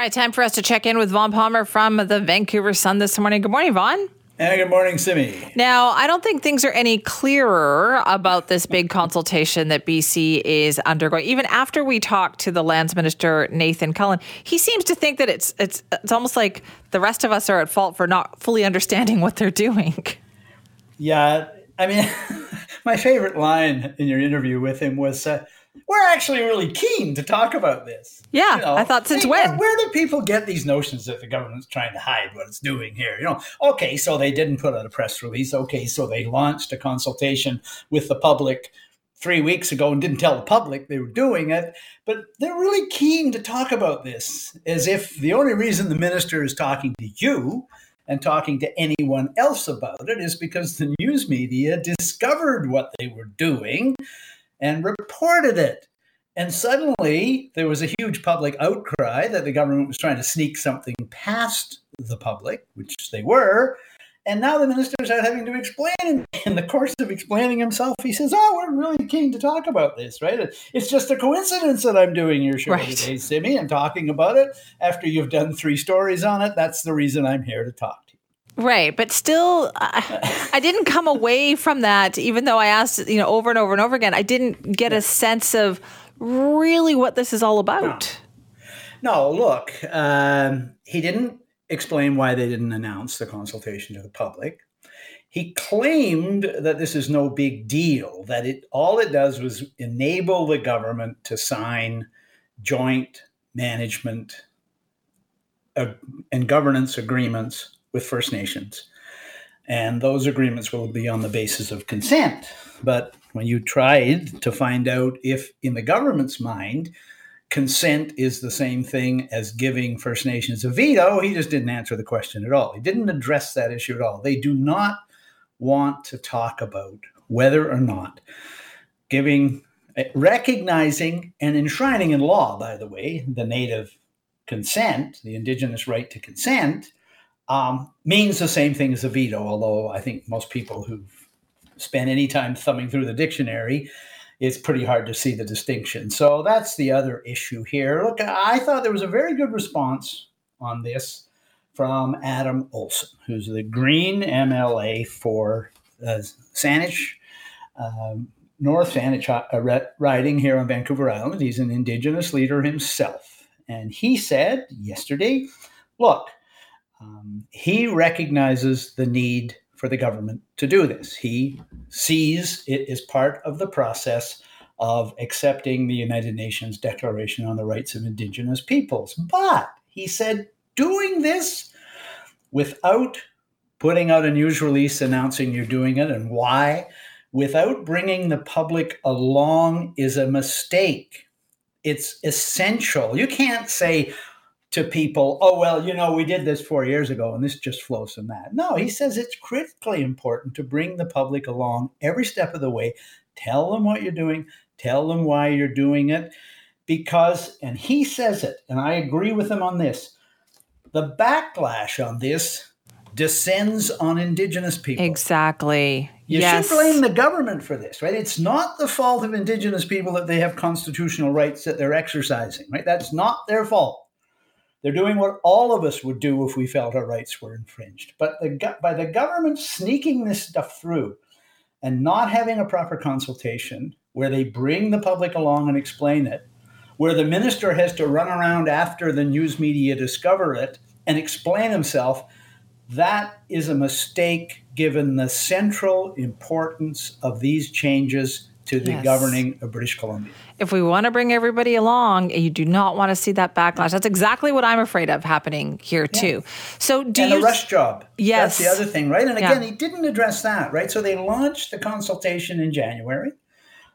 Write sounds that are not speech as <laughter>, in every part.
All right, time for us to check in with Vaughn Palmer from the Vancouver Sun this morning. Good morning, Vaughn. Hey, good morning, Simi. Now, I don't think things are any clearer about this big <laughs> consultation that BC is undergoing. Even after we talked to the lands minister Nathan Cullen, he seems to think that it's it's it's almost like the rest of us are at fault for not fully <laughs> understanding what they're doing. Yeah, I mean, <laughs> my favorite line in your interview with him was. Uh, we're actually really keen to talk about this. Yeah, you know, I thought since when? Where, where, do people get these notions that the government's trying to hide what it's doing here? You know, okay, so they didn't put out a press release. Okay, so they launched a consultation with the public three weeks ago and didn't tell the public they were doing it. But they're really keen to talk about this as if the only reason the minister is talking to you and talking to anyone else about it is because the news media discovered what they were doing and reported it. And suddenly there was a huge public outcry that the government was trying to sneak something past the public, which they were. And now the minister's out having to explain. In the course of explaining himself, he says, Oh, we're really keen to talk about this, right? It's just a coincidence that I'm doing your show right. today, Simi, and talking about it after you've done three stories on it. That's the reason I'm here to talk. To you. Right, but still, I, I didn't come away from that. Even though I asked, you know, over and over and over again, I didn't get a sense of really what this is all about. No, no look, um, he didn't explain why they didn't announce the consultation to the public. He claimed that this is no big deal. That it all it does was enable the government to sign joint management and governance agreements with First Nations. And those agreements will be on the basis of consent. But when you tried to find out if, in the government's mind, consent is the same thing as giving First Nations a veto, he just didn't answer the question at all. He didn't address that issue at all. They do not want to talk about whether or not giving, eh, recognizing and enshrining in law, by the way, the native consent, the Indigenous right to consent, um, means the same thing as a veto, although I think most people who've spent any time thumbing through the dictionary, it's pretty hard to see the distinction. So that's the other issue here. Look, I thought there was a very good response on this from Adam Olsen, who's the Green MLA for uh, Saanich, um, North Saanich uh, riding here on Vancouver Island. He's an Indigenous leader himself. And he said yesterday, look, um, he recognizes the need for the government to do this. He sees it as part of the process of accepting the United Nations Declaration on the Rights of Indigenous Peoples. But he said doing this without putting out a news release announcing you're doing it and why, without bringing the public along, is a mistake. It's essential. You can't say, to people, oh, well, you know, we did this four years ago and this just flows from that. No, he says it's critically important to bring the public along every step of the way. Tell them what you're doing, tell them why you're doing it. Because, and he says it, and I agree with him on this the backlash on this descends on Indigenous people. Exactly. You yes. should blame the government for this, right? It's not the fault of Indigenous people that they have constitutional rights that they're exercising, right? That's not their fault. They're doing what all of us would do if we felt our rights were infringed. But the, by the government sneaking this stuff through and not having a proper consultation where they bring the public along and explain it, where the minister has to run around after the news media discover it and explain himself, that is a mistake given the central importance of these changes to the yes. governing of British Columbia. If we want to bring everybody along, you do not want to see that backlash. That's exactly what I'm afraid of happening here yeah. too. So do and you a rush job? Yes, that's the other thing, right? And again, yeah. he didn't address that, right? So they launched the consultation in January.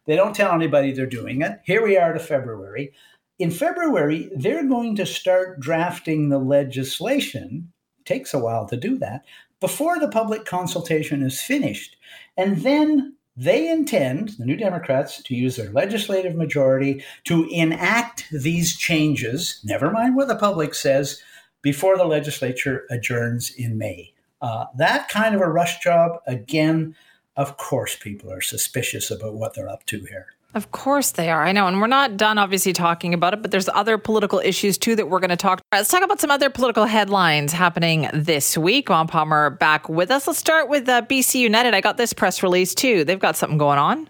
They don't tell anybody they're doing it. Here we are to February. In February, they're going to start drafting the legislation. Takes a while to do that before the public consultation is finished. And then they intend, the New Democrats, to use their legislative majority to enact these changes, never mind what the public says, before the legislature adjourns in May. Uh, that kind of a rush job, again, of course, people are suspicious about what they're up to here. Of course they are. I know. And we're not done, obviously, talking about it, but there's other political issues too that we're going to talk. About. Let's talk about some other political headlines happening this week. Vaughn Palmer back with us. Let's start with uh, BC United. I got this press release too. They've got something going on.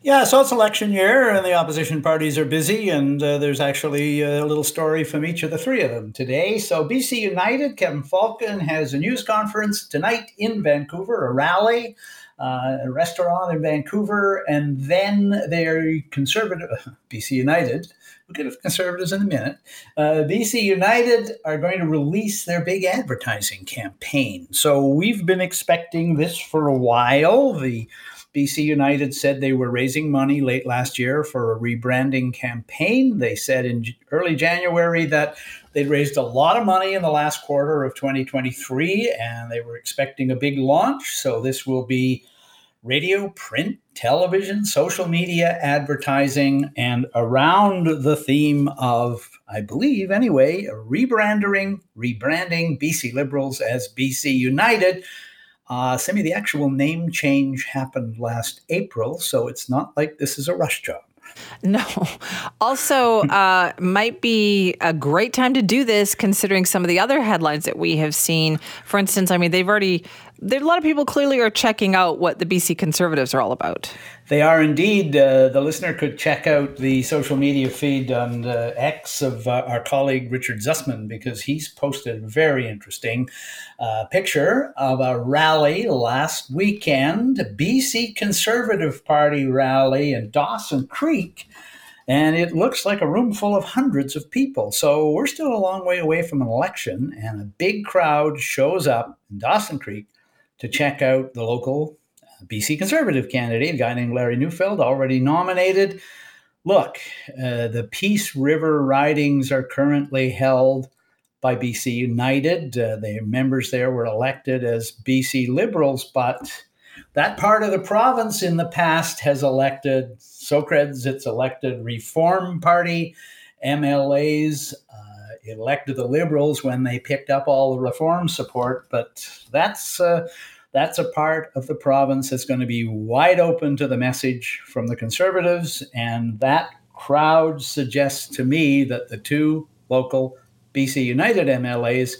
Yeah, so it's election year, and the opposition parties are busy, and uh, there's actually a little story from each of the three of them today. So, BC United, Kevin Falcon has a news conference tonight in Vancouver, a rally uh, a restaurant in Vancouver, and then they're conservative. <laughs> BC United, we'll get to conservatives in a minute. Uh, BC United are going to release their big advertising campaign. So we've been expecting this for a while. The BC United said they were raising money late last year for a rebranding campaign. They said in early January that they'd raised a lot of money in the last quarter of 2023 and they were expecting a big launch. So this will be radio, print, television, social media, advertising, and around the theme of, I believe anyway, rebranding, rebranding BC Liberals as BC United. Uh, Simi, the actual name change happened last April, so it's not like this is a rush job. <laughs> No. Also, <laughs> uh, might be a great time to do this considering some of the other headlines that we have seen. For instance, I mean, they've already, there, a lot of people clearly are checking out what the BC Conservatives are all about. They are indeed. Uh, the listener could check out the social media feed on the X of uh, our colleague Richard Zussman because he's posted a very interesting uh, picture of a rally last weekend, a BC Conservative Party rally in Dawson Creek. And it looks like a room full of hundreds of people. So we're still a long way away from an election, and a big crowd shows up in Dawson Creek to check out the local BC Conservative candidate, a guy named Larry Neufeld, already nominated. Look, uh, the Peace River ridings are currently held by BC United. Uh, the members there were elected as BC Liberals, but that part of the province in the past has elected Socreds, it's elected Reform Party MLAs, uh, elected the Liberals when they picked up all the reform support, but that's. Uh, that's a part of the province that's going to be wide open to the message from the conservatives. And that crowd suggests to me that the two local BC United MLAs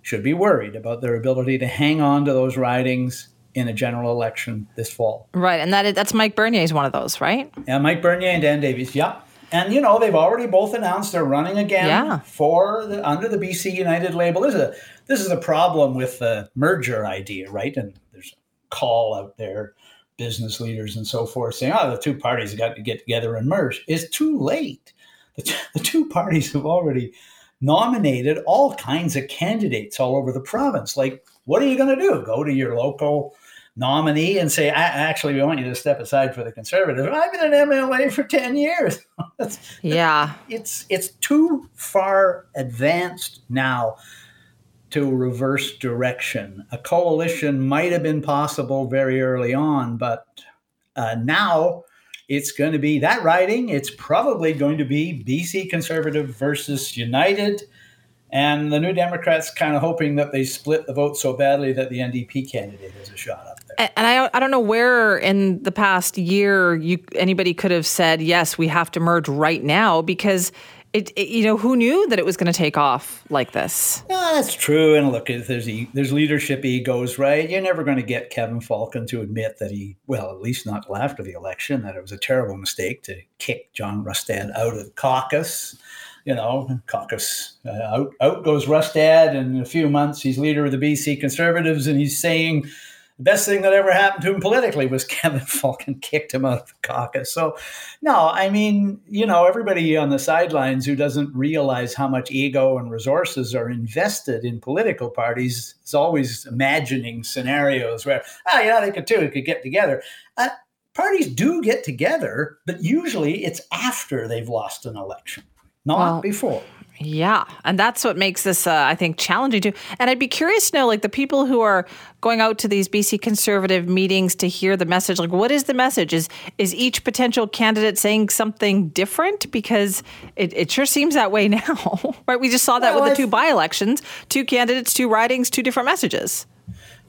should be worried about their ability to hang on to those ridings in a general election this fall. Right, and that that's Mike Bernier is one of those, right? Yeah, Mike Bernier and Dan Davies. Yeah, and you know they've already both announced they're running again yeah. for the, under the BC United label. This is a this is a problem with the merger idea, right? And there's a call out there, business leaders and so forth, saying, "Oh, the two parties got to get together and merge." It's too late. The, t- <laughs> the two parties have already nominated all kinds of candidates all over the province. Like, what are you going to do? Go to your local nominee and say, actually, we want you to step aside for the conservative. I've been an MLA for 10 years. <laughs> yeah. It's, it's too far advanced now to reverse direction. A coalition might have been possible very early on, but uh, now it's going to be that riding. It's probably going to be BC Conservative versus United. And the New Democrats kind of hoping that they split the vote so badly that the NDP candidate has a shot up there. And I, I don't know where in the past year you anybody could have said yes, we have to merge right now because it, it, you know who knew that it was going to take off like this? No that's true and look there's there's leadership egos right? You're never going to get kevin falcon to admit that he well at least not after the election that it was a terrible mistake to kick john rustad out of the caucus you know caucus uh, out, out goes rustad and in a few months he's leader of the bc conservatives and he's saying the best thing that ever happened to him politically was <laughs> Kevin Falcon kicked him out of the caucus. So, no, I mean, you know, everybody on the sidelines who doesn't realize how much ego and resources are invested in political parties is always imagining scenarios where, oh, yeah, they could too, they could get together. Uh, parties do get together, but usually it's after they've lost an election, not well, before. Yeah, and that's what makes this, uh, I think, challenging too. And I'd be curious to know, like, the people who are going out to these BC Conservative meetings to hear the message. Like, what is the message? Is is each potential candidate saying something different? Because it, it sure seems that way <laughs> now, right? We just saw that well, with the two by elections: two candidates, two ridings, two different messages.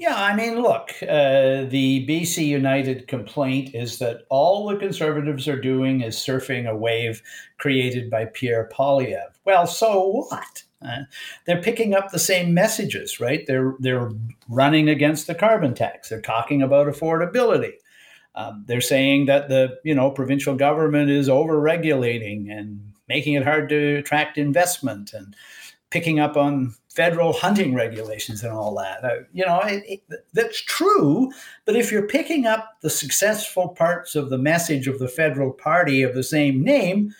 Yeah, I mean, look, uh, the BC United complaint is that all the Conservatives are doing is surfing a wave created by Pierre Poilievre. Well, so what? Uh, they're picking up the same messages, right? They're they're running against the carbon tax. They're talking about affordability. Um, they're saying that the you know provincial government is over regulating and making it hard to attract investment and picking up on federal hunting regulations and all that. Uh, you know, it, it, that's true. But if you're picking up the successful parts of the message of the federal party of the same name,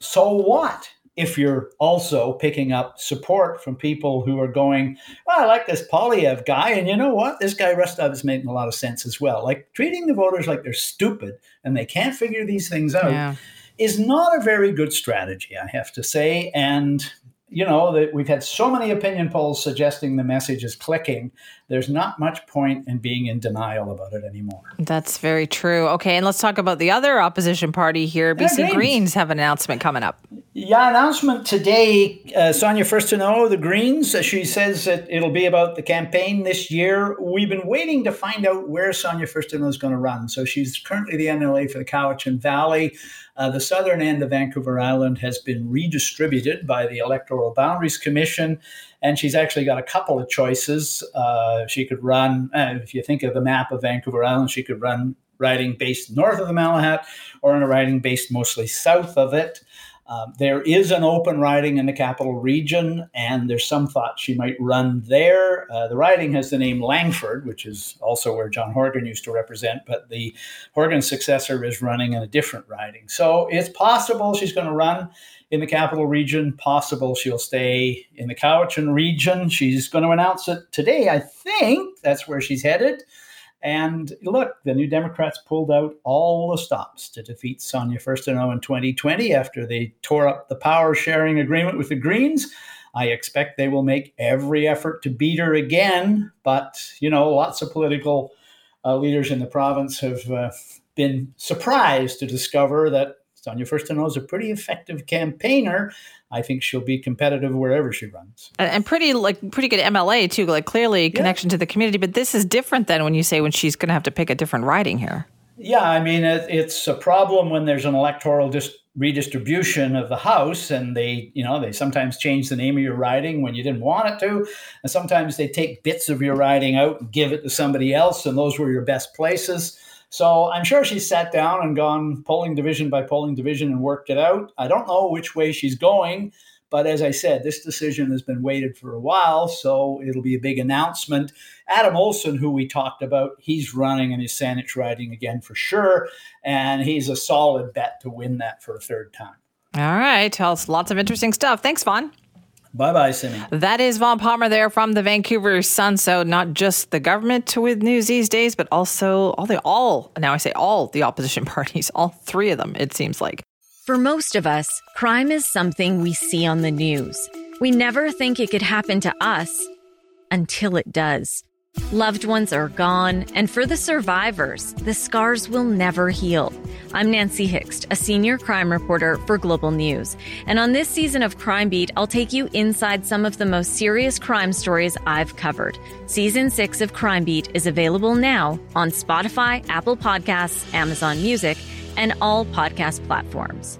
so what? If you're also picking up support from people who are going, well, I like this Poilievre guy, and you know what? This guy Rustad is making a lot of sense as well. Like treating the voters like they're stupid and they can't figure these things out yeah. is not a very good strategy, I have to say. And you know that we've had so many opinion polls suggesting the message is clicking there's not much point in being in denial about it anymore. That's very true. Okay and let's talk about the other opposition party here. Bc greens. greens have an announcement coming up. Yeah announcement today uh, sonia Furstenau the greens uh, she says that it'll be about the campaign this year. We've been waiting to find out where sonia Furstenau is going to run. So she's currently the MLA for the cowichan valley. Uh, the southern end of Vancouver Island has been redistributed by the Electoral Boundaries Commission, and she's actually got a couple of choices. Uh, she could run, uh, if you think of the map of Vancouver Island, she could run riding based north of the Malahat or in a riding based mostly south of it. Um, there is an open riding in the capital region, and there's some thought she might run there. Uh, the riding has the name Langford, which is also where John Horgan used to represent, but the Horgan successor is running in a different riding. So it's possible she's going to run in the capital region, possible she'll stay in the Cowichan region. She's going to announce it today, I think. That's where she's headed. And look, the New Democrats pulled out all the stops to defeat Sonia Furstenau in 2020 after they tore up the power sharing agreement with the Greens. I expect they will make every effort to beat her again. But, you know, lots of political uh, leaders in the province have uh, been surprised to discover that Sonia Furstenau is a pretty effective campaigner. I think she'll be competitive wherever she runs. And pretty like pretty good MLA too, like clearly yeah. connection to the community. But this is different than when you say when she's going to have to pick a different riding here. Yeah, I mean it, it's a problem when there's an electoral dis- redistribution of the House, and they, you know, they sometimes change the name of your riding when you didn't want it to, and sometimes they take bits of your riding out and give it to somebody else, and those were your best places. So I'm sure she's sat down and gone polling division by polling division and worked it out. I don't know which way she's going, but as I said, this decision has been waited for a while, so it'll be a big announcement. Adam Olsen, who we talked about, he's running in his Saanich riding again for sure, and he's a solid bet to win that for a third time. All right. Tell us lots of interesting stuff. Thanks, Vaughn. Bye bye, Simi. That is Vaughn Palmer there from the Vancouver Sun. So not just the government with news these days, but also all the all now I say all the opposition <laughs> parties, all three of them, it seems like. For most of us, crime is something we see on the news. We never think it could happen to us until it does. Loved ones are gone, and for the survivors, the scars will never heal. I'm Nancy Hixt, a senior crime reporter for Global News. And on this season of Crime Beat, I'll take you inside some of the most serious crime stories I've covered. Season 6 of Crime Beat is available now on Spotify, Apple Podcasts, Amazon Music, and all podcast platforms.